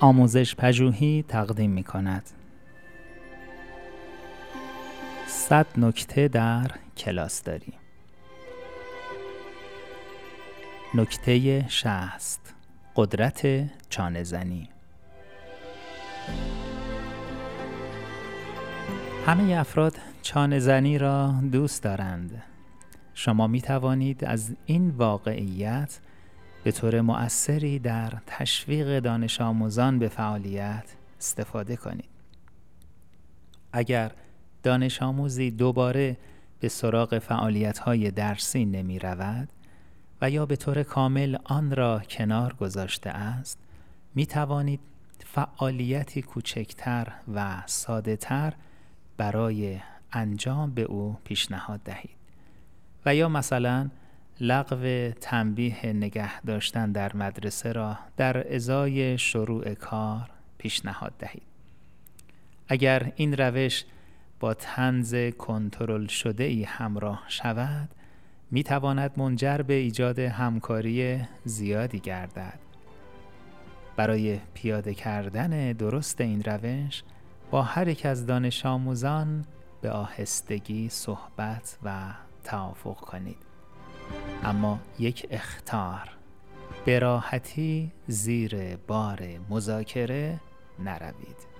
آموزش پژوهی تقدیم می کند. صد نکته در کلاس داری نکته شست. قدرت چانه زنی همه افراد چانه زنی را دوست دارند. شما می توانید از این واقعیت به طور مؤثری در تشویق دانش آموزان به فعالیت استفاده کنید. اگر دانش آموزی دوباره به سراغ فعالیت های درسی نمی رود و یا به طور کامل آن را کنار گذاشته است می توانید فعالیتی کوچکتر و ساده تر برای انجام به او پیشنهاد دهید و یا مثلا لغو تنبیه نگه داشتن در مدرسه را در ازای شروع کار پیشنهاد دهید. اگر این روش با تنز کنترل شده ای همراه شود می تواند منجر به ایجاد همکاری زیادی گردد. برای پیاده کردن درست این روش با هر یک از دانش آموزان به آهستگی صحبت و توافق کنید. اما یک اختار به راحتی زیر بار مذاکره نروید.